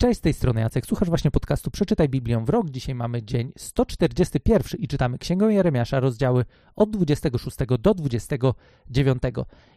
Cześć, z tej strony Jacek. Słuchasz właśnie podcastu Przeczytaj Biblię w rok. Dzisiaj mamy dzień 141 i czytamy Księgę Jeremiasza, rozdziały od 26 do 29.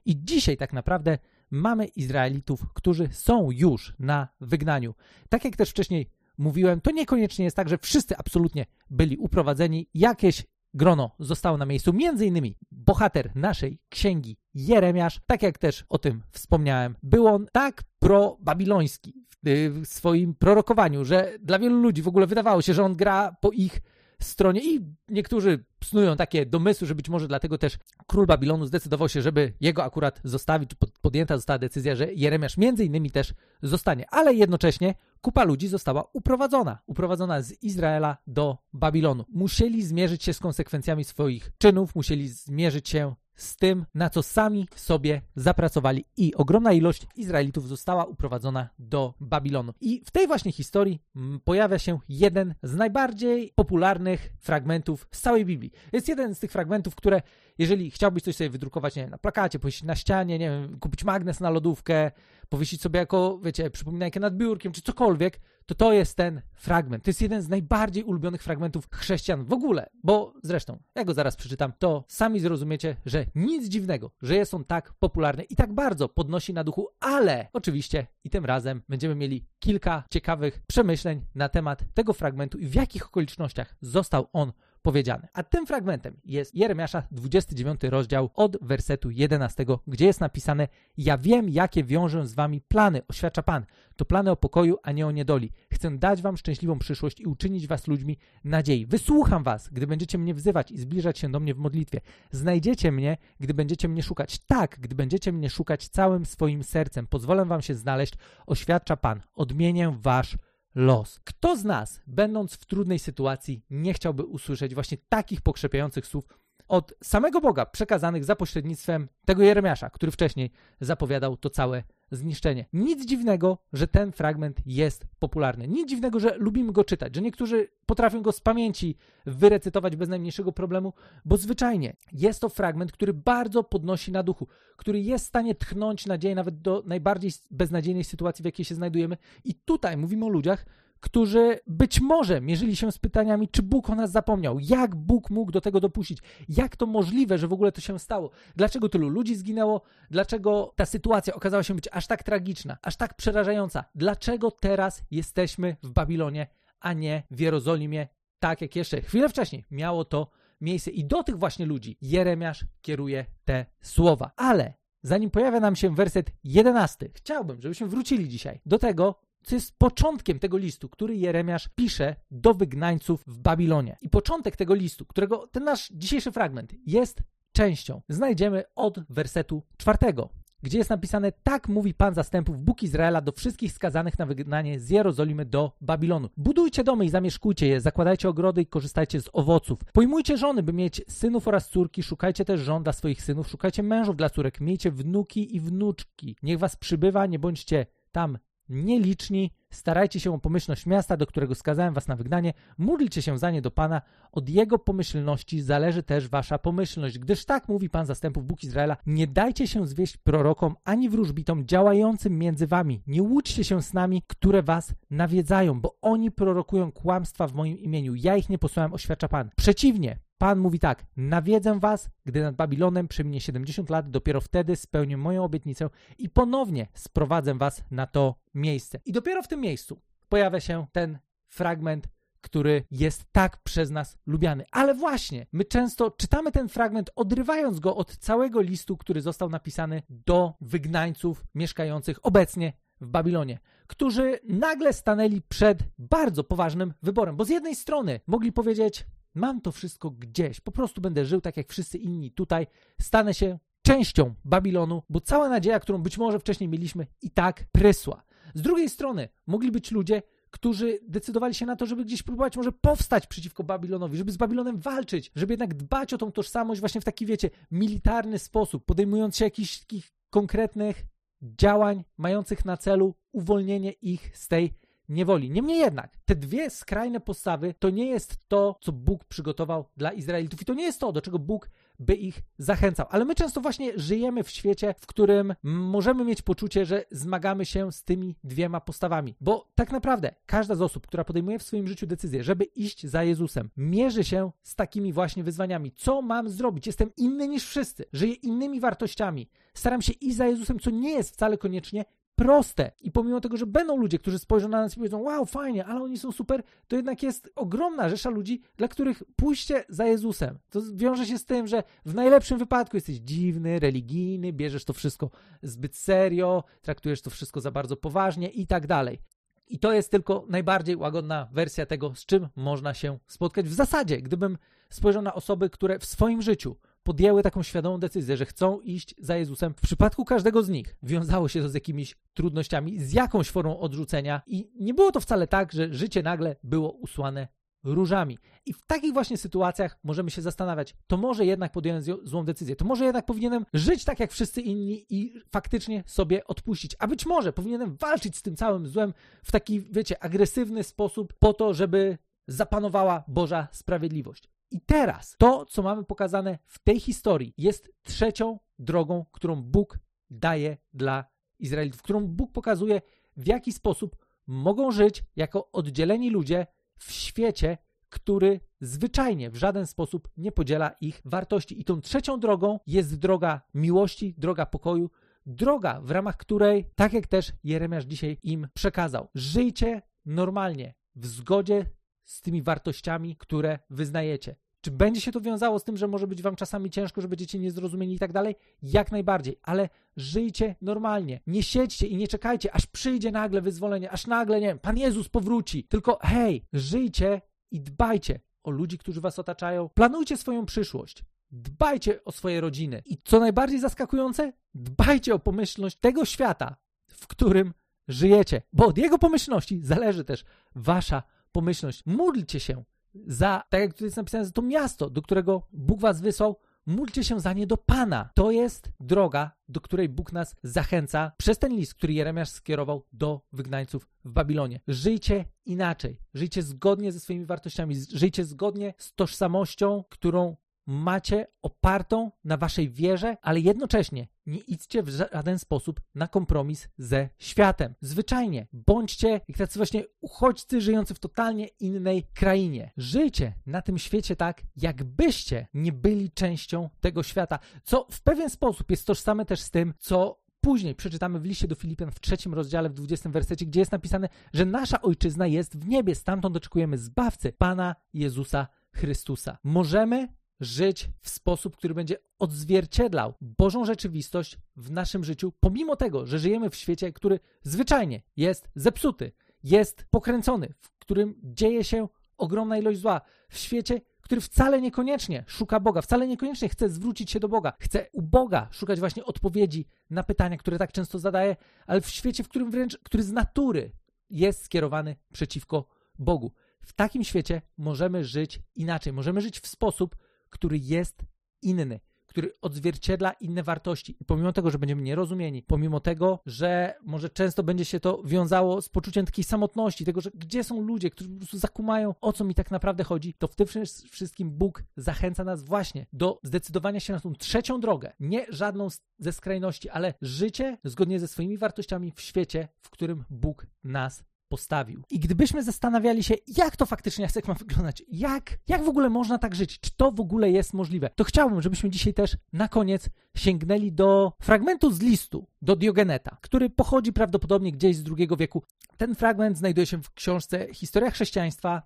I dzisiaj tak naprawdę mamy Izraelitów, którzy są już na wygnaniu. Tak jak też wcześniej mówiłem, to niekoniecznie jest tak, że wszyscy absolutnie byli uprowadzeni. Jakieś grono zostało na miejscu. Między innymi bohater naszej księgi Jeremiasz, tak jak też o tym wspomniałem, był on tak pro-babiloński w swoim prorokowaniu, że dla wielu ludzi w ogóle wydawało się, że on gra po ich stronie i niektórzy snują takie domysły, że być może dlatego też król Babilonu zdecydował się, żeby jego akurat zostawić, podjęta została decyzja, że Jeremiasz między innymi też zostanie, ale jednocześnie kupa ludzi została uprowadzona, uprowadzona z Izraela do Babilonu. Musieli zmierzyć się z konsekwencjami swoich czynów, musieli zmierzyć się z tym, na co sami sobie zapracowali i ogromna ilość Izraelitów została uprowadzona do Babilonu. I w tej właśnie historii mm, pojawia się jeden z najbardziej popularnych fragmentów z całej Biblii. Jest jeden z tych fragmentów, które jeżeli chciałbyś coś sobie wydrukować, nie wiem, na plakacie, powiesić na ścianie, nie wiem, kupić magnes na lodówkę, powiesić sobie jako, wiecie, przypominajkę nad biurkiem, czy cokolwiek, to to jest ten fragment. To jest jeden z najbardziej ulubionych fragmentów chrześcijan w ogóle, bo zresztą, jak go zaraz przeczytam, to sami zrozumiecie, że nic dziwnego, że jest on tak popularny i tak bardzo podnosi na duchu, ale oczywiście i tym razem będziemy mieli kilka ciekawych przemyśleń na temat tego fragmentu i w jakich okolicznościach został on powiedziane. A tym fragmentem jest Jeremiasza 29 rozdział od wersetu 11, gdzie jest napisane: Ja wiem, jakie wiążę z wami plany, oświadcza Pan. To plany o pokoju, a nie o niedoli. Chcę dać wam szczęśliwą przyszłość i uczynić was ludźmi nadziei. Wysłucham was, gdy będziecie mnie wzywać i zbliżać się do mnie w modlitwie. Znajdziecie mnie, gdy będziecie mnie szukać. Tak, gdy będziecie mnie szukać całym swoim sercem. Pozwolę wam się znaleźć, oświadcza Pan. Odmienię wasz los. Kto z nas, będąc w trudnej sytuacji, nie chciałby usłyszeć właśnie takich pokrzepiających słów od samego Boga, przekazanych za pośrednictwem tego Jeremiasza, który wcześniej zapowiadał to całe zniszczenie. Nic dziwnego, że ten fragment jest popularny. Nic dziwnego, że lubimy go czytać, że niektórzy potrafią go z pamięci wyrecytować bez najmniejszego problemu, bo zwyczajnie jest to fragment, który bardzo podnosi na duchu, który jest w stanie tchnąć nadzieję nawet do najbardziej beznadziejnej sytuacji, w jakiej się znajdujemy. I tutaj mówimy o ludziach, którzy być może mierzyli się z pytaniami, czy Bóg o nas zapomniał, jak Bóg mógł do tego dopuścić, jak to możliwe, że w ogóle to się stało, dlaczego tylu ludzi zginęło, dlaczego ta sytuacja okazała się być aż tak tragiczna, aż tak przerażająca, dlaczego teraz jesteśmy w Babilonie, a nie w Jerozolimie, tak jak jeszcze chwilę wcześniej miało to miejsce. I do tych właśnie ludzi Jeremiasz kieruje te słowa. Ale zanim pojawia nam się werset 11, chciałbym, żebyśmy wrócili dzisiaj do tego, co jest początkiem tego listu, który Jeremiasz pisze do wygnańców w Babilonie. I początek tego listu, którego ten nasz dzisiejszy fragment jest częścią, znajdziemy od wersetu czwartego, gdzie jest napisane: Tak mówi Pan zastępów, Bóg Izraela, do wszystkich skazanych na wygnanie z Jerozolimy do Babilonu. Budujcie domy i zamieszkujcie je, zakładajcie ogrody i korzystajcie z owoców. Pojmujcie żony, by mieć synów oraz córki, szukajcie też żon dla swoich synów, szukajcie mężów dla córek, miejcie wnuki i wnuczki. Niech was przybywa, nie bądźcie tam nieliczni, starajcie się o pomyślność miasta, do którego skazałem was na wygnanie, módlcie się za nie do Pana, od Jego pomyślności zależy też wasza pomyślność, gdyż tak mówi Pan zastępów Bóg Izraela, nie dajcie się zwieść prorokom ani wróżbitom działającym między wami, nie łudźcie się z nami, które was nawiedzają, bo oni prorokują kłamstwa w moim imieniu, ja ich nie posłałem, oświadcza Pan. Przeciwnie, Pan mówi tak: Nawiedzę was, gdy nad Babilonem przeminie 70 lat, dopiero wtedy spełnię moją obietnicę i ponownie sprowadzę was na to miejsce. I dopiero w tym miejscu pojawia się ten fragment, który jest tak przez nas lubiany. Ale właśnie, my często czytamy ten fragment, odrywając go od całego listu, który został napisany do wygnańców mieszkających obecnie w Babilonie, którzy nagle stanęli przed bardzo poważnym wyborem, bo z jednej strony mogli powiedzieć: Mam to wszystko gdzieś, po prostu będę żył tak jak wszyscy inni tutaj, stanę się częścią Babilonu, bo cała nadzieja, którą być może wcześniej mieliśmy, i tak prysła. Z drugiej strony mogli być ludzie, którzy decydowali się na to, żeby gdzieś próbować może powstać przeciwko Babilonowi, żeby z Babilonem walczyć, żeby jednak dbać o tą tożsamość właśnie w taki, wiecie, militarny sposób, podejmując się jakichś takich konkretnych działań mających na celu uwolnienie ich z tej niewoli. Niemniej jednak, te dwie skrajne postawy to nie jest to, co Bóg przygotował dla Izraelitów i to nie jest to, do czego Bóg by ich zachęcał. Ale my często właśnie żyjemy w świecie, w którym możemy mieć poczucie, że zmagamy się z tymi dwiema postawami. Bo tak naprawdę każda z osób, która podejmuje w swoim życiu decyzję, żeby iść za Jezusem, mierzy się z takimi właśnie wyzwaniami. Co mam zrobić? Jestem inny niż wszyscy, żyję innymi wartościami. Staram się iść za Jezusem, co nie jest wcale koniecznie proste. I pomimo tego, że będą ludzie, którzy spojrzą na nas i powiedzą, wow, fajnie, ale oni są super, to jednak jest ogromna rzesza ludzi, dla których pójście za Jezusem, to wiąże się z tym, że w najlepszym wypadku jesteś dziwny, religijny, bierzesz to wszystko zbyt serio, traktujesz to wszystko za bardzo poważnie i tak dalej. I to jest tylko najbardziej łagodna wersja tego, z czym można się spotkać. W zasadzie, gdybym spojrzał na osoby, które w swoim życiu podjęły taką świadomą decyzję, że chcą iść za Jezusem, w przypadku każdego z nich wiązało się to z jakimiś trudnościami, z jakąś formą odrzucenia i nie było to wcale tak, że życie nagle było usłane różami. I w takich właśnie sytuacjach możemy się zastanawiać, to może jednak podjąłem złą decyzję, to może jednak powinienem żyć tak jak wszyscy inni i faktycznie sobie odpuścić, a być może powinienem walczyć z tym całym złem w taki, wiecie, agresywny sposób po to, żeby zapanowała Boża sprawiedliwość. I teraz to, co mamy pokazane w tej historii, jest trzecią drogą, którą Bóg daje dla Izraelitów, którą Bóg pokazuje, w jaki sposób mogą żyć jako oddzieleni ludzie w świecie, który zwyczajnie w żaden sposób nie podziela ich wartości. I tą trzecią drogą jest droga miłości, droga pokoju, droga, w ramach której, tak jak też Jeremiasz dzisiaj im przekazał, żyjcie normalnie, w zgodzie z tymi wartościami, które wyznajecie. Czy będzie się to wiązało z tym, że może być wam czasami ciężko, że będziecie niezrozumieni i tak dalej? Jak najbardziej, ale żyjcie normalnie. Nie siedźcie i nie czekajcie, aż przyjdzie nagle wyzwolenie, aż nagle, nie wiem, Pan Jezus powróci. Tylko hej, żyjcie i dbajcie o ludzi, którzy was otaczają. Planujcie swoją przyszłość. Dbajcie o swoje rodziny. I co najbardziej zaskakujące, dbajcie o pomyślność tego świata, w którym żyjecie, bo od jego pomyślności zależy też wasza pomyślność. Módlcie się za, tak jak tu jest napisane, za to miasto, do którego Bóg was wysłał, módlcie się za nie do Pana. To jest droga, do której Bóg nas zachęca przez ten list, który Jeremiasz skierował do wygnańców w Babilonie. Żyjcie inaczej, żyjcie zgodnie ze swoimi wartościami, żyjcie zgodnie z tożsamością, którą macie opartą na waszej wierze, ale jednocześnie nie idźcie w żaden sposób na kompromis ze światem. Zwyczajnie bądźcie jak tacy właśnie uchodźcy żyjący w totalnie innej krainie. Żyjcie na tym świecie tak, jakbyście nie byli częścią tego świata, co w pewien sposób jest tożsame też z tym, co Później przeczytamy w liście do Filipian w trzecim rozdziale, w dwudziestym wersecie, gdzie jest napisane, że nasza ojczyzna jest w niebie, stamtąd oczekujemy Zbawcy, Pana Jezusa Chrystusa. Możemy żyć w sposób, który będzie odzwierciedlał Bożą rzeczywistość w naszym życiu, pomimo tego, że żyjemy w świecie, który zwyczajnie jest zepsuty, jest pokręcony, w którym dzieje się ogromna ilość zła, w świecie, który wcale niekoniecznie szuka Boga, wcale niekoniecznie chce zwrócić się do Boga, chce u Boga szukać właśnie odpowiedzi na pytania, które tak często zadaje, ale w świecie, w którym wręcz, który z natury jest skierowany przeciwko Bogu. W takim świecie możemy żyć inaczej, możemy żyć w sposób, który jest inny, który odzwierciedla inne wartości. I pomimo tego, że będziemy nierozumieni, pomimo tego, że może często będzie się to wiązało z poczuciem takiej samotności, tego, że gdzie są ludzie, którzy po prostu zakumają, o co mi tak naprawdę chodzi, to w tym wszystkim Bóg zachęca nas właśnie do zdecydowania się na tą trzecią drogę. Nie żadną ze skrajności, ale życie zgodnie ze swoimi wartościami w świecie, w którym Bóg nas postawił. I gdybyśmy zastanawiali się, jak to faktycznie jak ma wyglądać, jak, jak w ogóle można tak żyć, czy to w ogóle jest możliwe, to chciałbym, żebyśmy dzisiaj też na koniec sięgnęli do fragmentu z listu do Diogeneta, który pochodzi prawdopodobnie gdzieś z II wieku. Ten fragment znajduje się w książce Historia chrześcijaństwa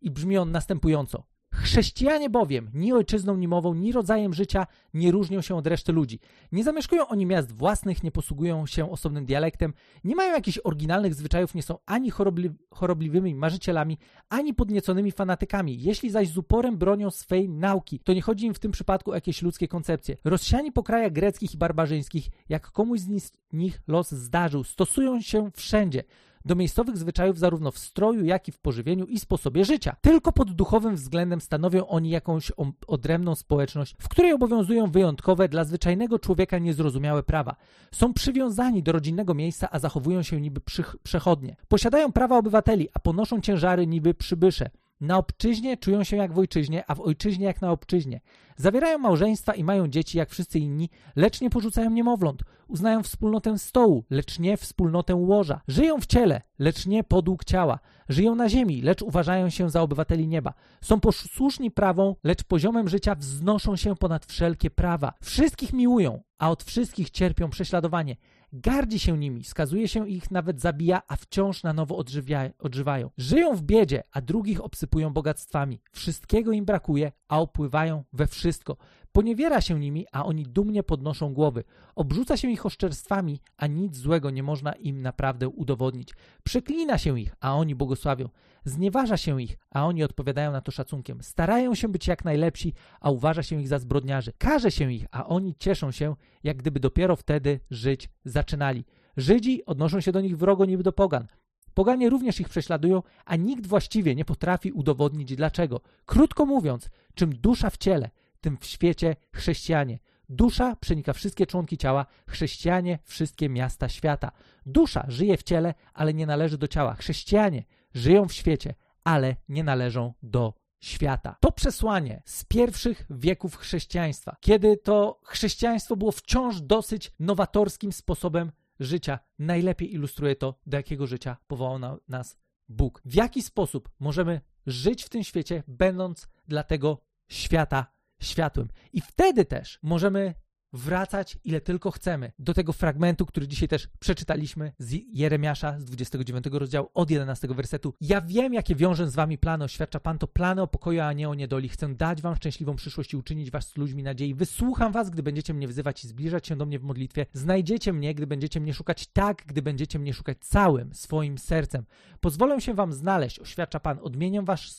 i brzmi on następująco. Chrześcijanie bowiem ni ojczyzną, ni mową, ni rodzajem życia nie różnią się od reszty ludzi. Nie zamieszkują oni miast własnych, nie posługują się osobnym dialektem, nie mają jakichś oryginalnych zwyczajów, nie są ani chorobli chorobliwymi marzycielami, ani podnieconymi fanatykami. Jeśli zaś z uporem bronią swej nauki, to nie chodzi im w tym przypadku o jakieś ludzkie koncepcje. Rozsiani po krajach greckich i barbarzyńskich, jak komuś z nich los zdarzył, stosują się wszędzie do miejscowych zwyczajów zarówno w stroju, jak i w pożywieniu i sposobie życia. Tylko pod duchowym względem stanowią oni jakąś odrębną społeczność, w której obowiązują wyjątkowe dla zwyczajnego człowieka niezrozumiałe prawa. Są przywiązani do rodzinnego miejsca, a zachowują się niby przechodnie. Posiadają prawa obywateli, a ponoszą ciężary niby przybysze. Na obczyźnie czują się jak w ojczyźnie, a w ojczyźnie jak na obczyźnie. Zawierają małżeństwa i mają dzieci jak wszyscy inni, lecz nie porzucają niemowląt. Uznają wspólnotę stołu, lecz nie wspólnotę łoża. Żyją w ciele, lecz nie podług ciała. Żyją na ziemi, lecz uważają się za obywateli nieba. Są posłuszni prawom, lecz poziomem życia wznoszą się ponad wszelkie prawa. Wszystkich miłują, a od wszystkich cierpią prześladowanie. Gardzi się nimi, skazuje się ich, nawet zabija, a wciąż na nowo odżywia, odżywają. Żyją w biedzie, a drugich obsypują bogactwami. Wszystkiego im brakuje, a opływają we wszystko. Poniewiera się nimi, a oni dumnie podnoszą głowy. Obrzuca się ich oszczerstwami, a nic złego nie można im naprawdę udowodnić. Przeklina się ich, a oni błogosławią. Znieważa się ich, a oni odpowiadają na to szacunkiem. Starają się być jak najlepsi, a uważa się ich za zbrodniarzy. Każe się ich, a oni cieszą się, jak gdyby dopiero wtedy żyć zaczynali. Żydzi odnoszą się do nich wrogo niby do pogan. Poganie również ich prześladują, a nikt właściwie nie potrafi udowodnić dlaczego. Krótko mówiąc, czym dusza w ciele, tym w świecie chrześcijanie. Dusza przenika wszystkie członki ciała, chrześcijanie wszystkie miasta świata. Dusza żyje w ciele, ale nie należy do ciała. Chrześcijanie żyją w świecie, ale nie należą do świata. To przesłanie z pierwszych wieków chrześcijaństwa, kiedy to chrześcijaństwo było wciąż dosyć nowatorskim sposobem życia, najlepiej ilustruje to, do jakiego życia powołał na nas Bóg. W jaki sposób możemy żyć w tym świecie, będąc dla tego świata światłem. I wtedy też możemy wracać ile tylko chcemy do tego fragmentu, który dzisiaj też przeczytaliśmy z Jeremiasza z 29 rozdziału od 11 wersetu. Ja wiem, jakie wiążę z wami plany, oświadcza Pan, to plany o pokoju, a nie o niedoli. Chcę dać wam szczęśliwą przyszłość i uczynić was z ludźmi nadziei. Wysłucham was, gdy będziecie mnie wzywać i zbliżać się do mnie w modlitwie. Znajdziecie mnie, gdy będziecie mnie szukać tak, gdy będziecie mnie szukać całym swoim sercem. Pozwolę się wam znaleźć, oświadcza Pan, odmienię wasz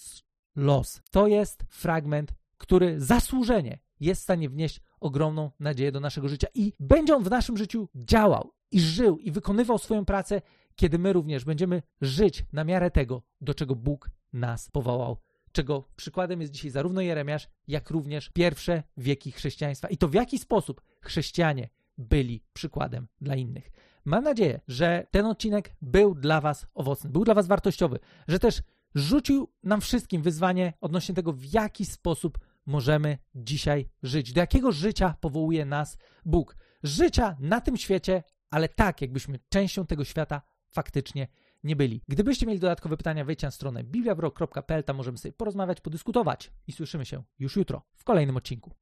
los. To jest fragment który zasłużenie jest w stanie wnieść ogromną nadzieję do naszego życia i będzie on w naszym życiu działał i żył i wykonywał swoją pracę, kiedy my również będziemy żyć na miarę tego, do czego Bóg nas powołał. Czego przykładem jest dzisiaj zarówno Jeremiasz, jak również pierwsze wieki chrześcijaństwa. I to w jaki sposób chrześcijanie byli przykładem dla innych. Mam nadzieję, że ten odcinek był dla Was owocny, był dla Was wartościowy, że też rzucił nam wszystkim wyzwanie odnośnie tego, w jaki sposób możemy dzisiaj żyć, do jakiego życia powołuje nas Bóg. Życia na tym świecie, ale tak, jakbyśmy częścią tego świata faktycznie nie byli. Gdybyście mieli dodatkowe pytania, wejdźcie na stronę bibliawrok.pl, tam możemy sobie porozmawiać, podyskutować i słyszymy się już jutro w kolejnym odcinku.